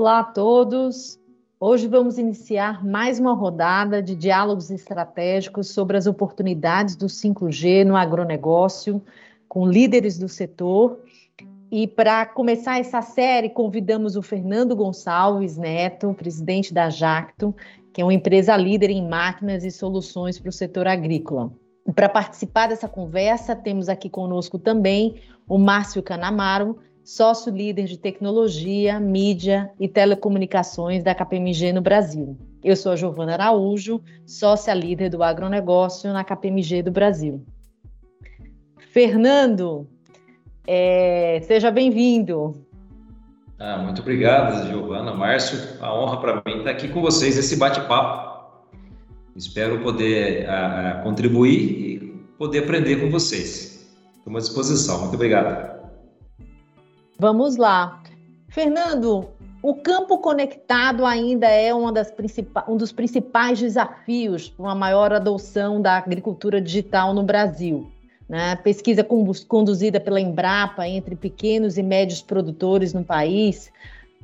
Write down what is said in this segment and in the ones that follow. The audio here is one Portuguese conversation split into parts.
Olá a todos. Hoje vamos iniciar mais uma rodada de diálogos estratégicos sobre as oportunidades do 5G no agronegócio, com líderes do setor. E para começar essa série, convidamos o Fernando Gonçalves Neto, presidente da Jacto, que é uma empresa líder em máquinas e soluções para o setor agrícola. Para participar dessa conversa, temos aqui conosco também o Márcio Canamaro, sócio líder de tecnologia, mídia e telecomunicações da KPMG no Brasil. Eu sou a Giovana Araújo, sócia líder do agronegócio na KPMG do Brasil. Fernando, é, seja bem-vindo. Ah, muito obrigado, Giovana, Márcio. A honra para mim estar aqui com vocês nesse bate-papo. Espero poder a, a, contribuir e poder aprender com vocês. Estou à disposição. Muito obrigado. Vamos lá. Fernando, o campo conectado ainda é um dos principais desafios para uma maior adoção da agricultura digital no Brasil. Né? Pesquisa conduzida pela Embrapa entre pequenos e médios produtores no país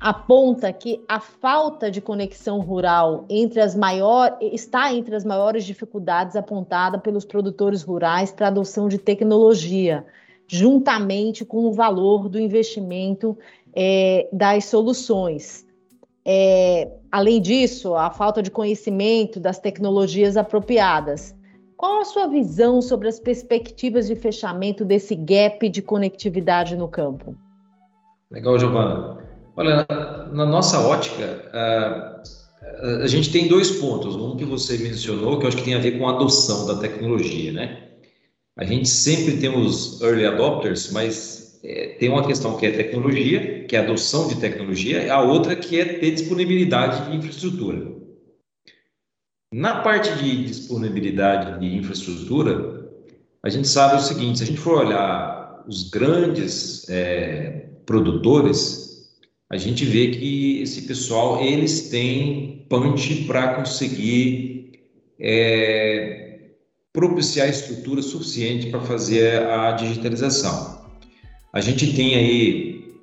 aponta que a falta de conexão rural entre as maiores está entre as maiores dificuldades apontadas pelos produtores rurais para a adoção de tecnologia juntamente com o valor do investimento é, das soluções. É, além disso, a falta de conhecimento das tecnologias apropriadas. Qual a sua visão sobre as perspectivas de fechamento desse gap de conectividade no campo? Legal, Giovana. Olha, na nossa ótica, a, a gente tem dois pontos. Um que você mencionou, que eu acho que tem a ver com a adoção da tecnologia, né? A gente sempre tem os early adopters, mas é, tem uma questão que é tecnologia, que é adoção de tecnologia, e a outra que é ter disponibilidade de infraestrutura. Na parte de disponibilidade de infraestrutura, a gente sabe o seguinte: se a gente for olhar os grandes é, produtores, a gente vê que esse pessoal eles têm punch para conseguir é, propiciar estrutura suficiente para fazer a digitalização. A gente tem aí,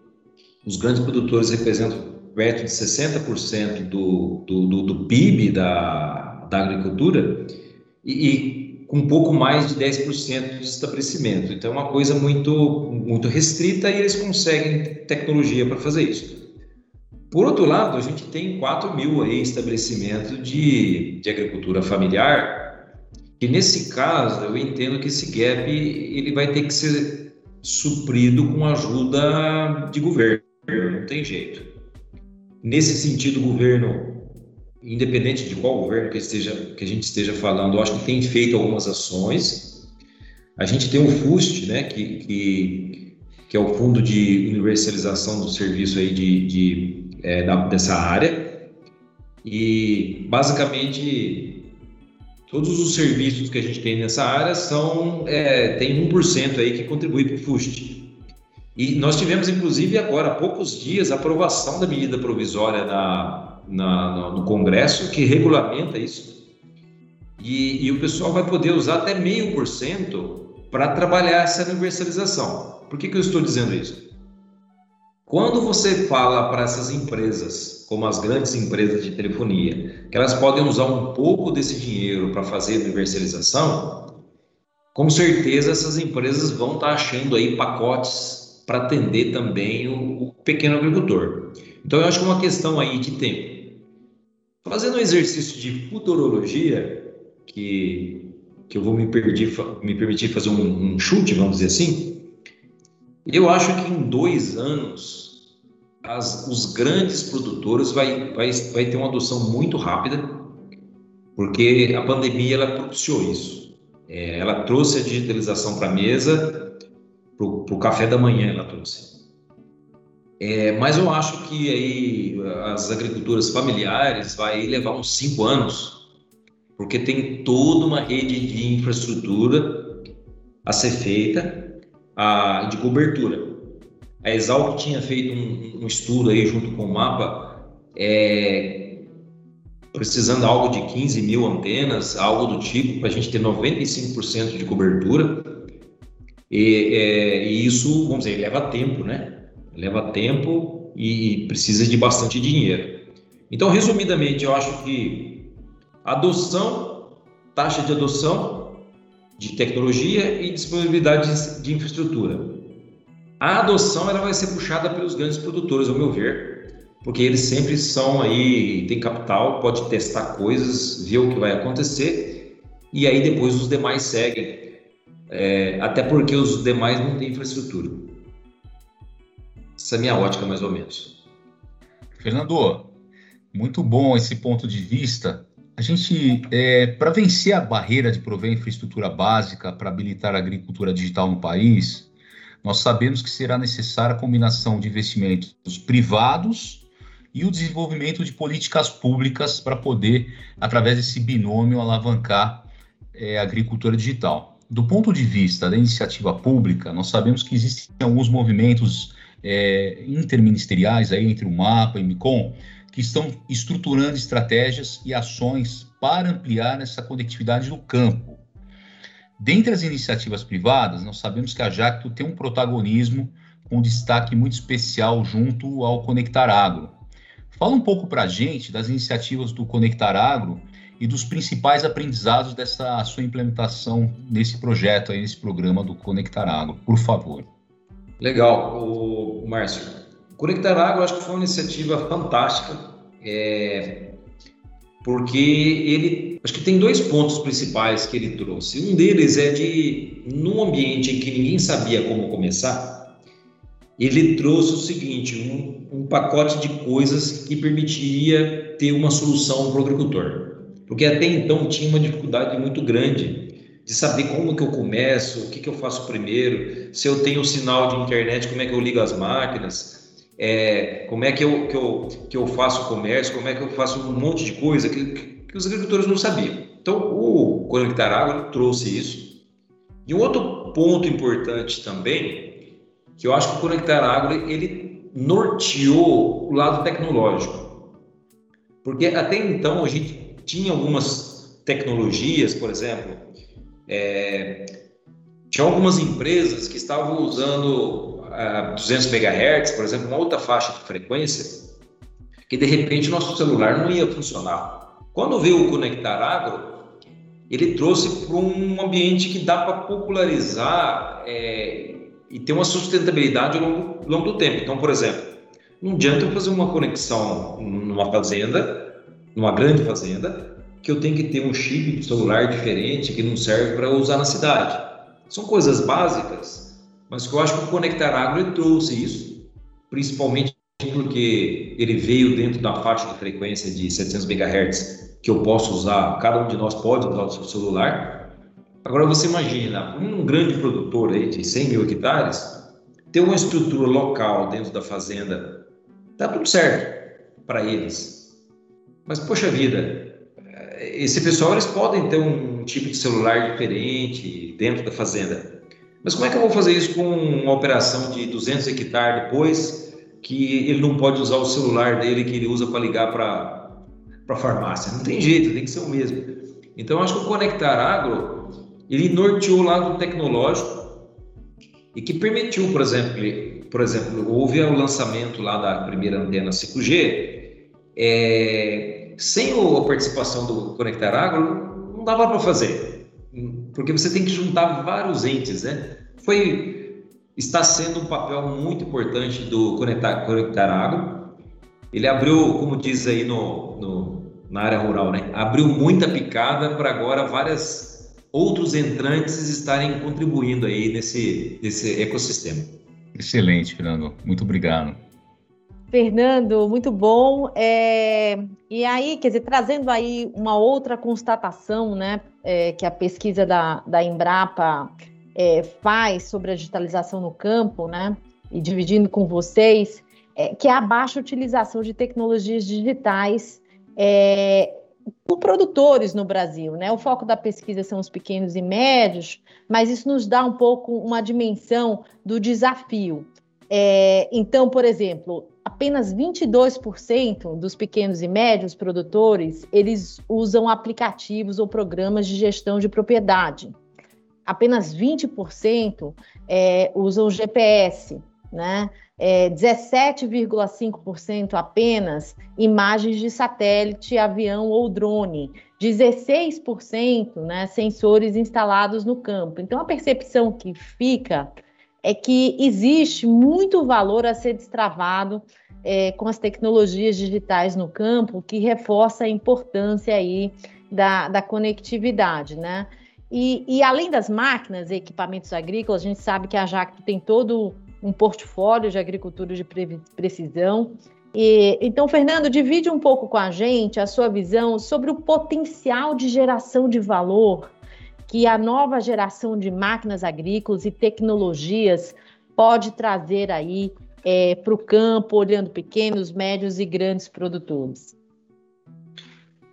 os grandes produtores representam perto de 60% do, do, do, do, PIB da, da agricultura e, e, com um pouco mais de 10% de estabelecimento. Então é uma coisa muito, muito restrita e eles conseguem tecnologia para fazer isso. Por outro lado, a gente tem 4 mil aí estabelecimentos de, de agricultura familiar e nesse caso, eu entendo que esse gap ele vai ter que ser suprido com ajuda de governo, não tem jeito. Nesse sentido, o governo, independente de qual governo que, esteja, que a gente esteja falando, eu acho que tem feito algumas ações. A gente tem o FUST, né, que, que, que é o Fundo de Universalização do Serviço aí de, de é, da, dessa área, e basicamente Todos os serviços que a gente tem nessa área são é, tem 1% aí que contribui para o FUST. E nós tivemos, inclusive, agora há poucos dias, a aprovação da medida provisória na, na, no Congresso que regulamenta isso. E, e o pessoal vai poder usar até meio por cento para trabalhar essa universalização. Por que, que eu estou dizendo isso? Quando você fala para essas empresas, como as grandes empresas de telefonia, que elas podem usar um pouco desse dinheiro para fazer universalização, com certeza essas empresas vão estar tá achando aí pacotes para atender também o, o, pequeno agricultor. Então eu acho que é uma questão aí de tempo. Fazendo um exercício de futurologia, que, que eu vou me, me permitir fazer um, um chute, vamos dizer assim, eu acho que em dois anos, as, os grandes produtores vai, vai, vai ter uma adoção muito rápida, porque a pandemia ela propiciou isso. É, ela trouxe a digitalização para a mesa, para o café da manhã ela trouxe. É, mas eu acho que aí as agriculturas familiares vai levar uns cinco anos, porque tem toda uma rede de infraestrutura a ser feita a, de cobertura. A Exalc tinha feito um, um, estudo aí junto com o mapa, é, precisando algo de 15 mil antenas, algo do tipo, para a gente ter 95% de cobertura. E, é, e, isso, vamos dizer, leva tempo, né? Leva tempo e precisa de bastante dinheiro. Então, resumidamente, eu acho que adoção, taxa de adoção de tecnologia e disponibilidade de infraestrutura. A adoção ela vai ser puxada pelos grandes produtores, ao meu ver, porque eles sempre são aí, tem capital, pode testar coisas, ver o que vai acontecer e aí depois os demais seguem. É, até porque os demais não têm infraestrutura. Essa é a minha ótica, mais ou menos. Fernando, muito bom esse ponto de vista. A gente, é, para vencer a barreira de prover infraestrutura básica para habilitar a agricultura digital no país, nós sabemos que será necessária a combinação de investimentos privados e o desenvolvimento de políticas públicas para poder, através desse binômio, alavancar é, a agricultura digital. Do ponto de vista da iniciativa pública, nós sabemos que existem alguns movimentos é, interministeriais aí entre o MAPA e o MICOM que estão estruturando estratégias e ações para ampliar essa conectividade do campo. Dentre as iniciativas privadas, nós sabemos que a Jacto tem um protagonismo com destaque muito especial junto ao Conectar Agro. Fala um pouco para a gente das iniciativas do Conectar Agro e dos principais aprendizados dessa sua implementação nesse projeto, aí, nesse programa do Conectar Agro, por favor. Legal, o Márcio. Conectar Água, acho que foi uma iniciativa fantástica, é, porque ele, acho que tem dois pontos principais que ele trouxe. Um deles é de, num ambiente em que ninguém sabia como começar, ele trouxe o seguinte, um, um pacote de coisas que permitiria ter uma solução para o agricultor. Porque até então tinha uma dificuldade muito grande de saber como que eu começo, o que, que eu faço primeiro, se eu tenho sinal de internet, como é que eu ligo as máquinas, é, como é que eu, que, eu, que eu faço comércio, como é que eu faço um monte de coisa que, que os agricultores não sabiam. Então, o Conectar Água trouxe isso. E um outro ponto importante também, que eu acho que o Conectar Água, ele norteou o lado tecnológico. Porque até então a gente tinha algumas tecnologias, por exemplo, é, tinha algumas empresas que estavam usando a 200 MHz, por exemplo, uma outra faixa de frequência, que de repente nosso celular não ia funcionar. Quando veio o Conectar Agro, ele trouxe para um ambiente que dá para popularizar é, e ter uma sustentabilidade ao longo, ao longo do tempo. Então, por exemplo, não adianta eu fazer uma conexão numa fazenda, numa grande fazenda, que eu tenho que ter um chip de celular diferente que não serve para usar na cidade. São coisas básicas mas que eu acho que o Conectar Agro trouxe isso, principalmente porque ele veio dentro da faixa de frequência de 700 MHz que eu posso usar, cada um de nós pode usar o seu celular. Agora você imagina, um grande produtor aí de 100 mil hectares, ter uma estrutura local dentro da fazenda, tá tudo certo para eles. Mas, poxa vida, esse pessoal eles podem ter um tipo de celular diferente dentro da fazenda. Mas como é que eu vou fazer isso com uma operação de 200 hectares depois que ele não pode usar o celular dele que ele usa para ligar para a farmácia? Não tem jeito, tem que ser o mesmo. Então, acho que o Conectar Agro, ele norteou o lado tecnológico e que permitiu, por exemplo, por exemplo, houve o lançamento lá da primeira antena 5G, é, sem a participação do Conectar Agro, não dava para fazer porque você tem que juntar vários entes, né? Foi, está sendo um papel muito importante do Conectar, Conectar Agro. Ele abriu, como diz aí no, no, na área rural, né? Abriu muita picada para agora várias outros entrantes estarem contribuindo aí nesse, nesse ecossistema. Excelente, Fernando. Muito obrigado. Fernando, muito bom. É, e aí, quer dizer, trazendo aí uma outra constatação, né, é, que a pesquisa da, da Embrapa é, faz sobre a digitalização no campo, né, e dividindo com vocês, é, que é a baixa utilização de tecnologias digitais é, por produtores no Brasil, né? O foco da pesquisa são os pequenos e médios, mas isso nos dá um pouco uma dimensão do desafio. É, então, por exemplo, apenas 22% dos pequenos e médios produtores eles usam aplicativos ou programas de gestão de propriedade. Apenas 20% é, usam GPS. né? É 17,5% apenas imagens de satélite, avião ou drone, 16% né, sensores instalados no campo. Então a percepção que fica é que existe muito valor a ser destravado é, com as tecnologias digitais no campo, que reforça a importância aí da, da conectividade, né? E, e, além das máquinas e equipamentos agrícolas, a gente sabe que a Jacto tem todo um portfólio de agricultura de precisão. E, então, Fernando, divide um pouco com a gente a sua visão sobre o potencial de geração de valor que a nova geração de máquinas agrícolas e tecnologias pode trazer aí é, para o campo, olhando pequenos, médios e grandes produtores.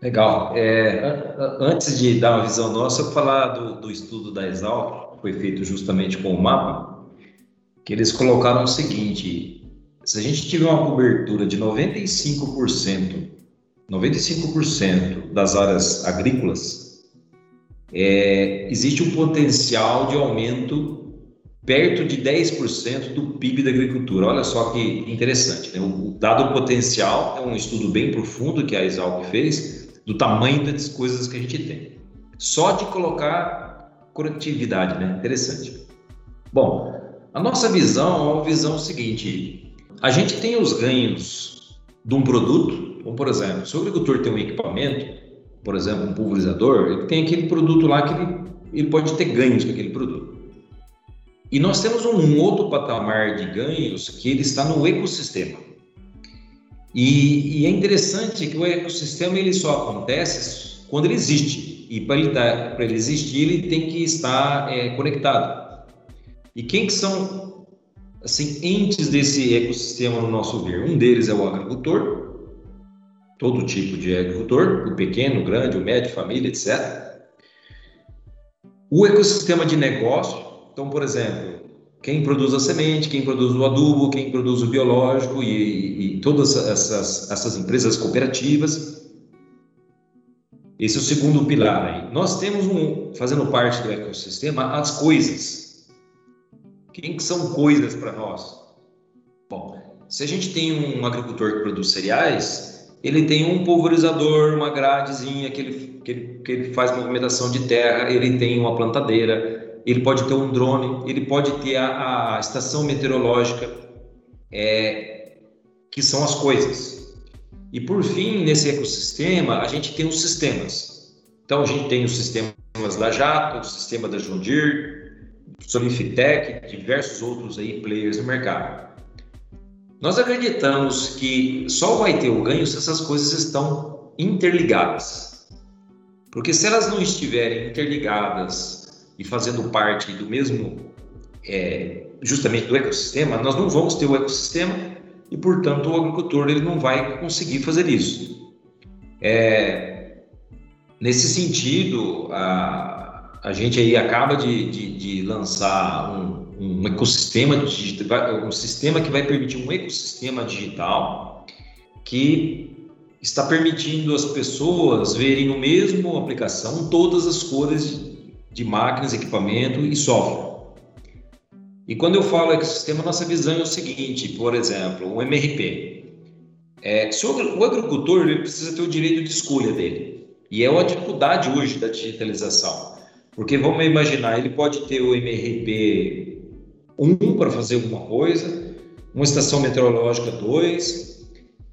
Legal. É, antes de dar uma visão nossa, eu falar do, do estudo da Exalc, que foi feito justamente com o mapa, que eles colocaram o seguinte: se a gente tiver uma cobertura de 95%, 95% das áreas agrícolas, é, existe um potencial de aumento perto de 10% do PIB da agricultura. Olha só que interessante. Né? O dado potencial é um estudo bem profundo que a Exalc fez do tamanho das coisas que a gente tem. Só de colocar conectividade, né? Interessante. Bom, a nossa visão é uma visão seguinte: a gente tem os ganhos de um produto, como por exemplo, se o agricultor tem um equipamento, por exemplo, um pulverizador, ele tem aquele produto lá que ele, ele pode ter ganhos com aquele produto. E nós temos um outro patamar de ganhos que ele está no ecossistema. E, e é interessante que o ecossistema ele só acontece quando ele existe. E para ele, tá, ele existir, ele tem que estar é, conectado. E quem que são assim entes desse ecossistema no nosso ver? Um deles é o agricultor, todo tipo de agricultor, o pequeno, o grande, o médio, família, etc. O ecossistema de negócio, então, por exemplo, quem produz a semente, quem produz o adubo, quem produz o biológico e, e todas essas, essas empresas cooperativas. Esse é o segundo pilar aí. Nós temos um, fazendo parte do ecossistema, as coisas. Quem que são coisas para nós? Bom, se a gente tem um agricultor que produz cereais, ele tem um pulverizador, uma gradezinha que ele, que ele, que ele faz movimentação de terra, ele tem uma plantadeira, ele pode ter um drone, ele pode ter a, a estação meteorológica, é, que são as coisas. E por fim, nesse ecossistema, a gente tem os sistemas. Então, a gente tem os sistemas da Jato, o sistema da Deere, Solifitec, diversos outros aí players no mercado. Nós acreditamos que só vai ter o ganho se essas coisas estão interligadas. Porque se elas não estiverem interligadas e fazendo parte do mesmo, é, justamente do ecossistema, nós não vamos ter o ecossistema e, portanto, o agricultor ele não vai conseguir fazer isso. É, nesse sentido, a, a gente aí acaba de, de, de lançar um, um ecossistema digital, um sistema que vai permitir um ecossistema digital que está permitindo as pessoas verem no mesmo aplicação todas as cores de máquinas, equipamento e software. E quando eu falo ecossistema, nossa visão é o seguinte, por exemplo, o MRP. É, se o, o agricultor ele precisa ter o direito de escolha dele. E é uma dificuldade hoje da digitalização. Porque vamos imaginar, ele pode ter o MRP 1 para fazer alguma coisa, uma estação meteorológica 2,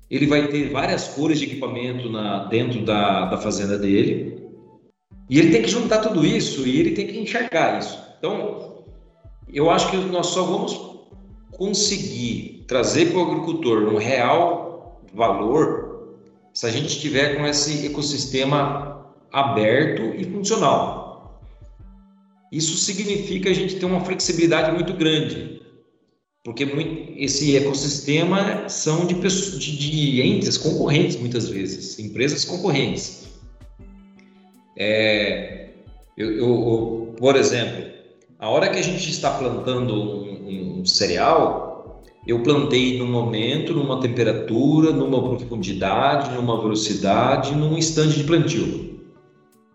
ele vai ter várias cores de equipamento na, dentro da, da fazenda dele, e ele tem que juntar tudo isso e ele tem que enxergar isso. Então, eu acho que nós só vamos conseguir trazer para o agricultor um real valor se a gente estiver com esse ecossistema aberto e funcional. Isso significa a gente ter uma flexibilidade muito grande, porque esse ecossistema são de, pessoas, de, de entes concorrentes muitas vezes, empresas concorrentes. É, eu, eu, por exemplo, a hora que a gente está plantando um, um, cereal, eu plantei num momento, numa temperatura, numa profundidade, numa velocidade, num instante de plantio.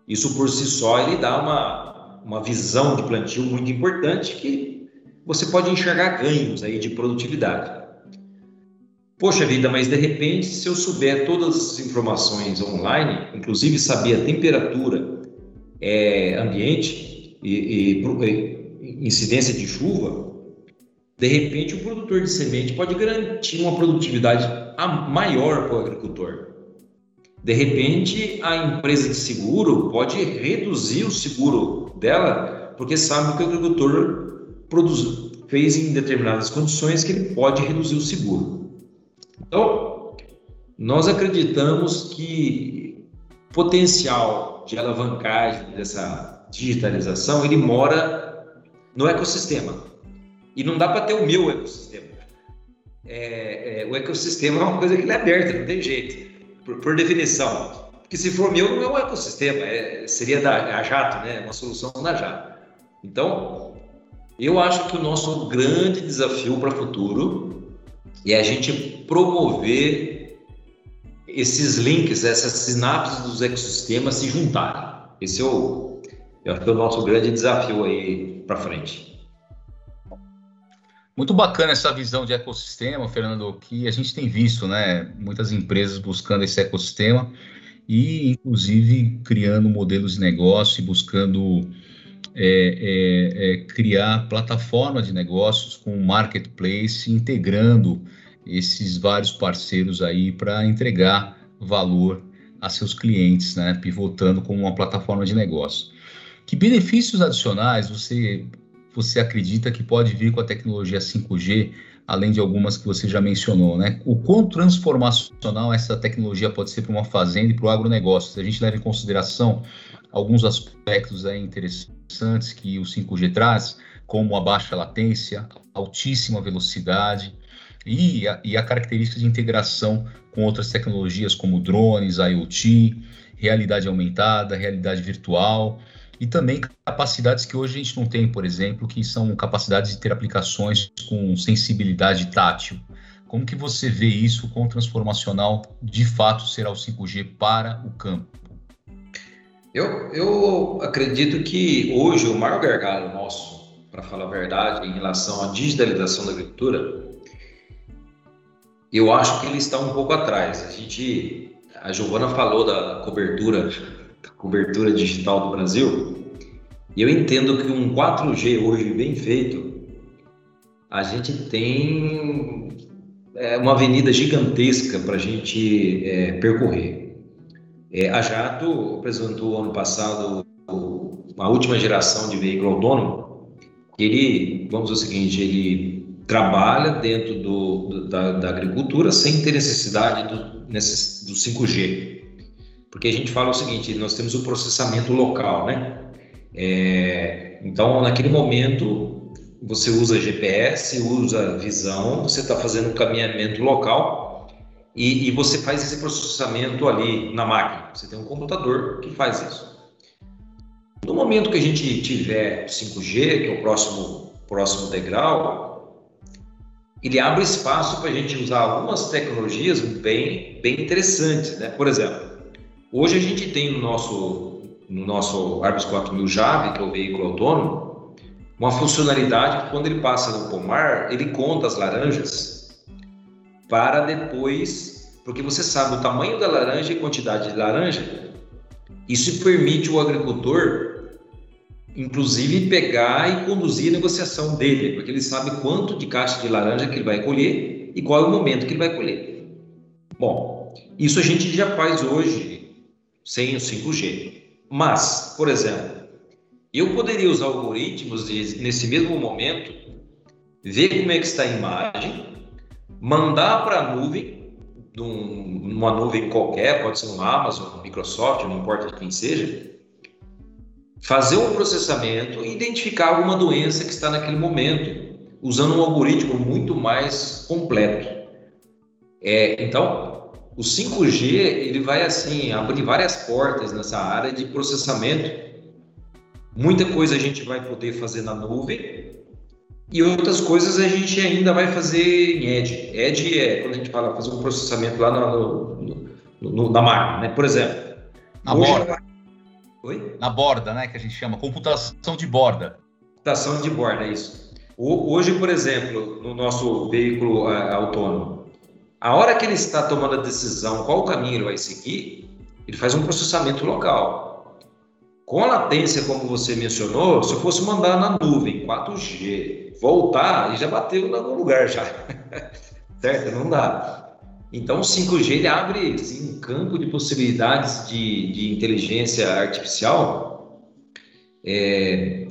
Isso por si só ele dá uma, uma visão de plantio muito importante que você pode enxergar ganhos aí de produtividade. Poxa vida, mas de repente, se eu souber todas as informações online, inclusive saber a temperatura é, ambiente e, e incidência de chuva, de repente o produtor de semente pode garantir uma produtividade maior para o agricultor. De repente, a empresa de seguro pode reduzir o seguro dela, porque sabe que o agricultor produz, fez em determinadas condições que ele pode reduzir o seguro. Então, nós acreditamos que o potencial de alavancagem dessa digitalização ele mora no ecossistema. E não dá para ter o meu ecossistema. É, é, o ecossistema é uma coisa que ele é aberta, não tem jeito por, por definição. Porque se for meu, não é um ecossistema, é, seria da a jato, né? Uma solução da jato. Então, eu acho que o nosso grande desafio para o futuro é a gente promover esses links, essas sinapses dos ecossistemas se juntarem. Esse é o, eu acho que é o nosso grande desafio aí para frente. Muito bacana essa visão de ecossistema, Fernando, que a gente tem visto, né? Muitas empresas buscando esse ecossistema e, inclusive, criando modelos de negócio e buscando é, é, é, criar plataforma de negócios com marketplace, integrando esses vários parceiros aí para entregar valor a seus clientes, né? Pivotando como uma plataforma de negócio. Que benefícios adicionais você você acredita que pode vir com a tecnologia 5G, além de algumas que você já mencionou, né? O quão transformacional essa tecnologia pode ser para uma fazenda e para o agronegócio? Se a gente leva em consideração alguns aspectos aí interessantes que o 5G traz, como a baixa latência, altíssima velocidade e a, e a característica de integração com outras tecnologias como drones, IoT, realidade aumentada, realidade virtual e também capacidades que hoje a gente não tem, por exemplo, que são capacidades de ter aplicações com sensibilidade tátil. Como que você vê isso com transformacional de fato será o 5G para o campo? Eu, eu acredito que hoje o maior gargalo nosso, para falar a verdade, em relação à digitalização da agricultura, eu acho que ele está um pouco atrás. A gente, a Giovana falou da cobertura cobertura digital do Brasil, e eu entendo que um 4G hoje bem feito, a gente tem é, uma avenida gigantesca para a gente é, percorrer. É, a Jato apresentou ano passado a última geração de veículo autônomo. Ele, vamos dizer o seguinte, ele trabalha dentro do, do da, da, agricultura sem ter necessidade do, do 5G. Porque a gente fala o seguinte, nós temos o processamento local, né? É, então, naquele momento, você usa GPS, usa visão, você está fazendo um caminhamento local e, e, você faz esse processamento ali na máquina. Você tem um computador que faz isso. No momento que a gente tiver 5G, que é o próximo, próximo degrau, ele abre espaço para a gente usar algumas tecnologias bem, bem interessantes. Né? Por exemplo, Hoje a gente tem no nosso, no nosso Arbus 4000 Jave, que é o veículo autônomo, uma funcionalidade que quando ele passa no pomar, ele conta as laranjas para depois, porque você sabe o tamanho da laranja e quantidade de laranja, isso permite o agricultor, inclusive, pegar e conduzir a negociação dele, porque ele sabe quanto de caixa de laranja que ele vai colher e qual é o momento que ele vai colher. Bom, isso a gente já faz hoje sem o 5G. Mas, por exemplo, eu poderia usar algoritmos de, nesse mesmo momento, ver como é que está a imagem, mandar para a nuvem, numa nuvem qualquer, pode ser no Amazon, no Microsoft, não importa quem seja, fazer um processamento e identificar alguma doença que está naquele momento, usando um algoritmo muito mais completo. É, então, o 5G ele vai assim abrir várias portas nessa área de processamento. Muita coisa a gente vai poder fazer na nuvem e outras coisas a gente ainda vai fazer em edge. Edge é quando a gente fala fazer um processamento lá no, no, no, na máquina, né? Por exemplo, na borda. Oi? Na borda, né? Que a gente chama computação de borda. Computação de borda, é isso. Hoje, por exemplo, no nosso veículo uh, autônomo, a hora que ele está tomando a decisão qual caminho ele vai seguir, ele faz um processamento local. Com a latência, como você mencionou, se eu fosse mandar na nuvem 4G, voltar, ele já bateu em algum lugar já. certo? Não dá. Então, o 5G ele abre assim, um campo de possibilidades de, de inteligência artificial é,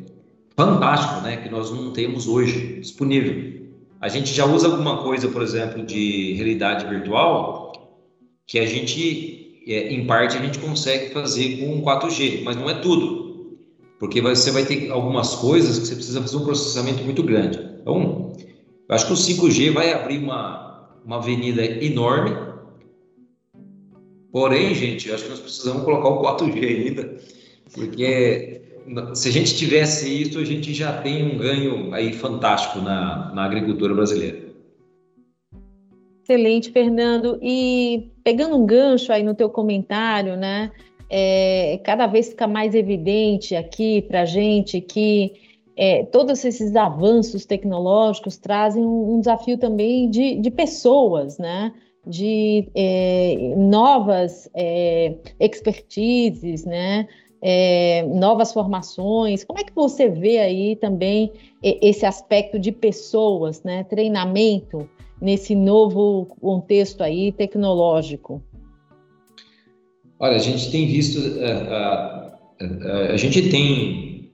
fantástico, né? Que nós não temos hoje disponível. A gente já usa alguma coisa, por exemplo, de realidade virtual, que a gente, é, em parte, a gente consegue fazer com 4G, mas não é tudo. Porque você vai ter algumas coisas que você precisa fazer um processamento muito grande. Então, eu acho que o 5G vai abrir uma, uma avenida enorme. Porém, gente, eu acho que nós precisamos colocar o 4G ainda, porque se a gente tivesse isso, a gente já tem um ganho aí fantástico na, na agricultura brasileira. Excelente, Fernando. E pegando um gancho aí no teu comentário, né? É, cada vez fica mais evidente aqui para gente que é, todos esses avanços tecnológicos trazem um, um desafio também de, de pessoas, né? de é, novas é, expertises, né? É, novas formações? Como é que você vê aí também esse aspecto de pessoas, né, treinamento nesse novo contexto aí tecnológico? Olha, a gente tem visto, a, a, a, a gente tem,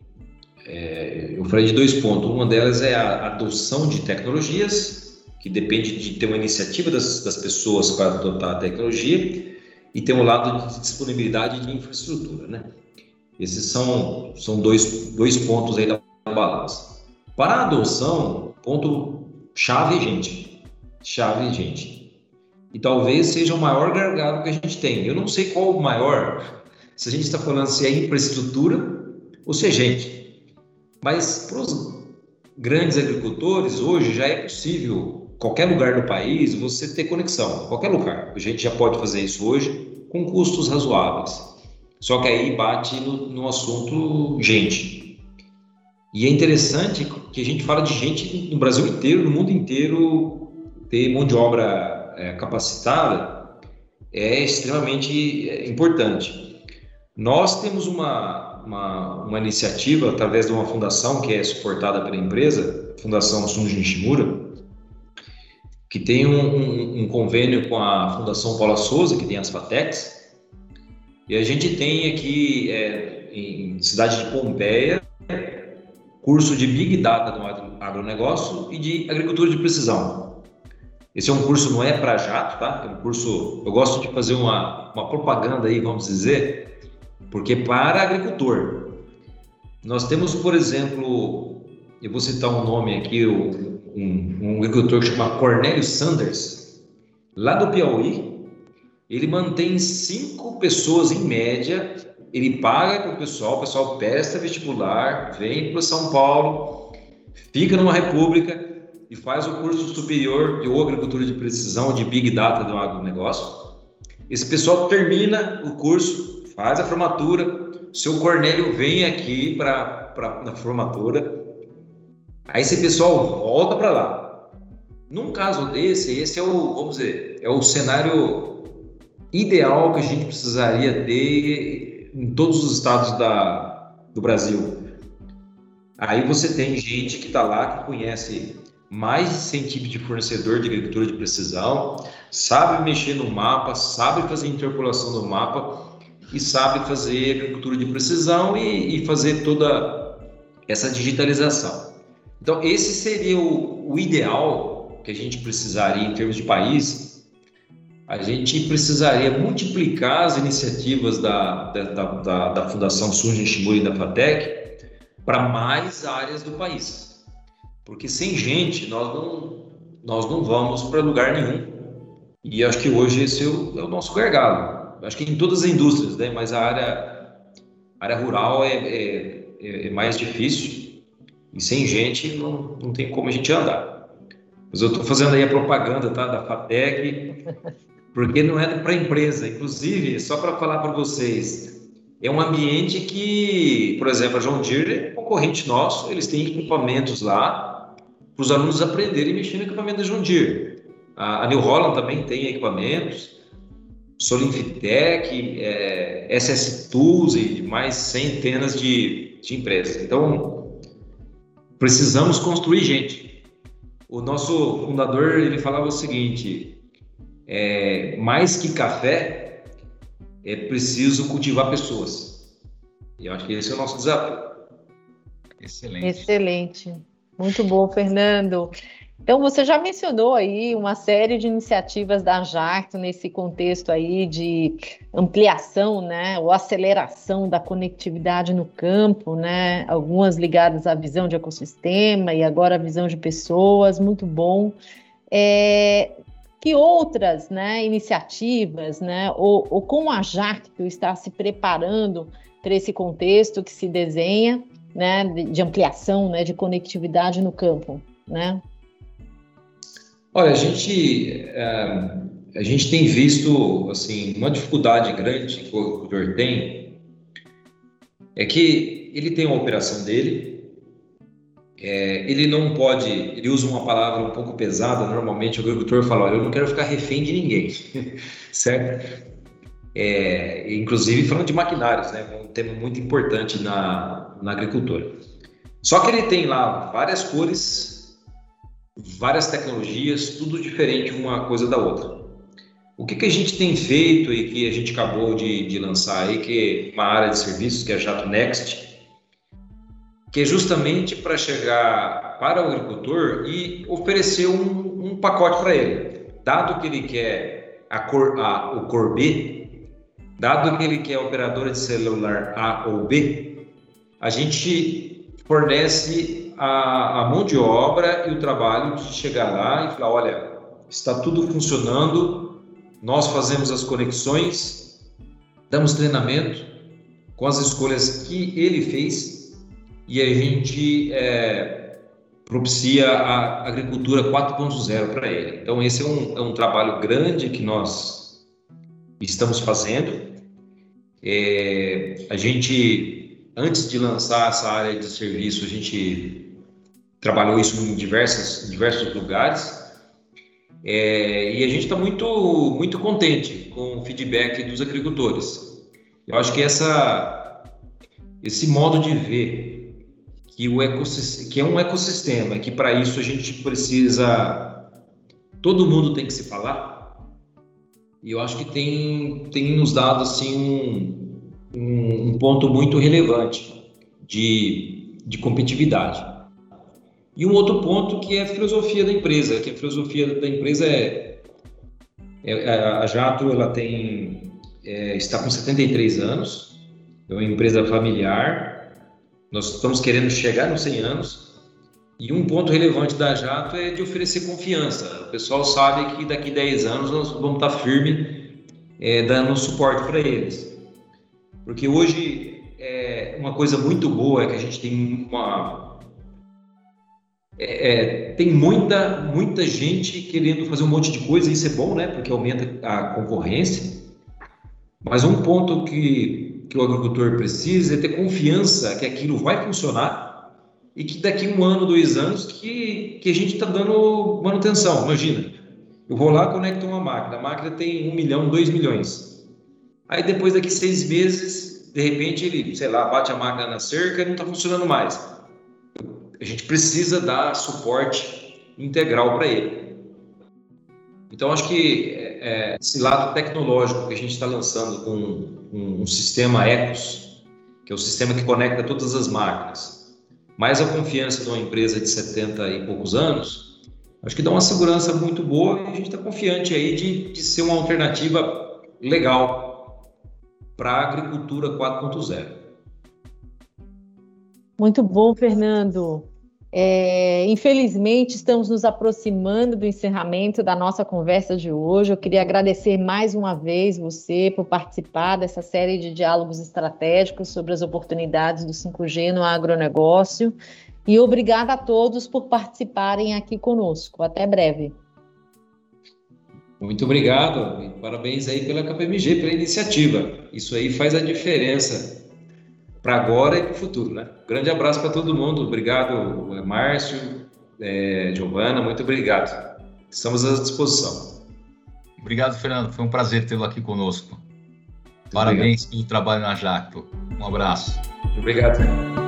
é, eu falei de dois pontos. Uma delas é a adoção de tecnologias, que depende de ter uma iniciativa das, das pessoas para adotar a tecnologia, e tem um lado de disponibilidade de infraestrutura, né? Esses são, são dois, dois pontos aí da balança. Para a adoção, ponto chave, gente. Chave, gente. E talvez seja o maior gargalo que a gente tem. Eu não sei qual o maior, se a gente está falando se é infraestrutura ou se é gente. Mas para os grandes agricultores, hoje já é possível, qualquer lugar do país, você ter conexão. Qualquer lugar. A gente já pode fazer isso hoje com custos razoáveis. Só que aí bate no, no assunto gente. E é interessante que a gente fala de gente no Brasil inteiro, no mundo inteiro, ter mão de obra é, capacitada é extremamente é, importante. Nós temos uma, uma, uma, iniciativa através de uma fundação que é suportada pela empresa, Fundação Sunji Nishimura, que tem um, um, um, convênio com a Fundação Paula Souza, que tem as FATECs, e a gente tem aqui é, em cidade de Pompeia curso de Big Data no agronegócio e de agricultura de precisão. Esse é um curso, não é para jato, tá? É um curso, eu gosto de fazer uma, uma propaganda aí, vamos dizer, porque para agricultor. Nós temos, por exemplo, eu vou citar um nome aqui, um, um agricultor que chama Cornélio Sanders, lá do Piauí, ele mantém cinco pessoas em média, ele paga com o pessoal, o pessoal presta vestibular, vem para São Paulo, fica numa república e faz o curso superior de agricultura de precisão, de Big Data do agronegócio. Esse pessoal termina o curso, faz a formatura, seu Cornélio vem aqui para na formatura, aí esse pessoal volta para lá. Num caso desse, esse é o, vamos dizer, é o cenário ideal que a gente precisaria ter em todos os estados da, do Brasil. Aí você tem gente que está lá que conhece mais de 100 tipos de fornecedor de agricultura de precisão, sabe mexer no mapa, sabe fazer interpolação do mapa e sabe fazer agricultura de precisão e, e fazer toda essa digitalização. Então, esse seria o, o ideal que a gente precisaria em termos de país a gente precisaria multiplicar as iniciativas da, da, da, da Fundação Sunji Shimori e da FATEC para mais áreas do país. Porque sem gente nós não, nós não vamos para lugar nenhum. E acho que hoje esse é o, é o, nosso gargalo. Acho que em todas as indústrias, né? mas a área, área rural é, é, é, é mais difícil. E sem gente não, não tem como a gente andar. Mas eu estou fazendo aí a propaganda tá, da FATEC porque não é para empresa. Inclusive, só para falar para vocês, é um ambiente que, por exemplo, a John Deere é concorrente nosso, eles têm equipamentos lá para os alunos aprenderem a mexer no equipamento da John Deere. A, a New Holland também tem equipamentos, Solinfitec, é, SS Tools e mais centenas de, de empresas. Então, precisamos construir gente. O nosso fundador ele falava o seguinte: é, mais que café, é preciso cultivar pessoas. E eu acho que esse é o nosso desafio. Excelente. Excelente. Muito bom, Fernando. Então, você já mencionou aí uma série de iniciativas da Jacto nesse contexto aí de ampliação, né, ou aceleração da conectividade no campo, né, algumas ligadas à visão de ecossistema e agora a visão de pessoas, muito bom. É, que outras, né, iniciativas, né, ou, ou como a Jacto está se preparando para esse contexto que se desenha, né, de, ampliação, né, de conectividade no campo, né? Olha, a gente, é, a gente tem visto assim uma dificuldade grande que o agricultor tem é que ele tem uma operação dele, é, ele não pode, ele usa uma palavra um pouco pesada, normalmente o agricultor fala, olha, eu não quero ficar refém de ninguém, certo? É, inclusive falando de maquinários, né, um tema muito importante na, na agricultura. Só que ele tem lá várias cores, várias tecnologias, tudo diferente uma coisa da outra. O que, que a gente tem feito e que a gente acabou de, de lançar aí, que é uma área de serviços, que é a Jato Next, que é justamente para chegar para o agricultor e oferecer um, um pacote para ele. Dado que ele quer a cor, a, o cor B, dado que ele quer operadora de celular A ou B, a gente fornece a, a mão de obra e o trabalho de chegar lá e falar: olha, está tudo funcionando, nós fazemos as conexões, damos treinamento com as escolhas que ele fez e a gente é, propicia a agricultura 4.0 para ele. Então, esse é um, é um trabalho grande que nós estamos fazendo. É, a gente, antes de lançar essa área de serviço, a gente trabalhou isso em diversos, diversos lugares. É, e a gente está muito, muito contente com o feedback dos agricultores. Eu acho que essa, esse modo de ver que, o ecossistema, que é um ecossistema, que para isso a gente precisa. Todo mundo tem que se falar. E eu acho que tem, tem nos dado assim, um, um, um ponto muito relevante de, de competitividade. E um outro ponto que é a filosofia da empresa, que a filosofia da empresa é, é, é a Jato ela tem é, está com 73 anos, é uma empresa familiar, nós estamos querendo chegar nos 100 anos e um ponto relevante da Jato é de oferecer confiança. O pessoal sabe que daqui 10 anos nós vamos estar firme é, dando suporte para eles. Porque hoje é, uma coisa muito boa é que a gente tem uma é, é, tem muita, muita gente querendo fazer um monte de coisa, e isso é bom, né? Porque aumenta a concorrência. Mas um ponto que, que o agricultor precisa é ter confiança que aquilo vai funcionar e que daqui um ano, dois anos, que, que a gente está dando manutenção. Imagina, eu vou lá conecto uma máquina, a máquina tem um milhão, dois milhões. Aí depois daqui seis meses, de repente ele, sei lá, bate a máquina na cerca e não está funcionando mais a gente precisa dar suporte integral para ele. Então, acho que é, esse lado tecnológico que a gente está lançando com um, um, sistema ECOS, que é o sistema que conecta todas as máquinas, mais a confiança de uma empresa de 70 e poucos anos, acho que dá uma segurança muito boa e a gente está confiante aí de, de ser uma alternativa legal para a agricultura 4.0. Muito bom, Fernando. É, infelizmente, estamos nos aproximando do encerramento da nossa conversa de hoje. Eu queria agradecer mais uma vez você por participar dessa série de diálogos estratégicos sobre as oportunidades do 5G no agronegócio. E obrigada a todos por participarem aqui conosco. Até breve. Muito obrigado e parabéns aí pela KPMG, pela iniciativa. Isso aí faz a diferença para agora e para o futuro, né? Grande abraço para todo mundo. Obrigado, Márcio, é, Giovana, muito obrigado. Estamos à disposição. Obrigado, Fernando. Foi um prazer tê-lo aqui conosco. Parabéns pelo trabalho na Jacto. Um abraço. Obrigado.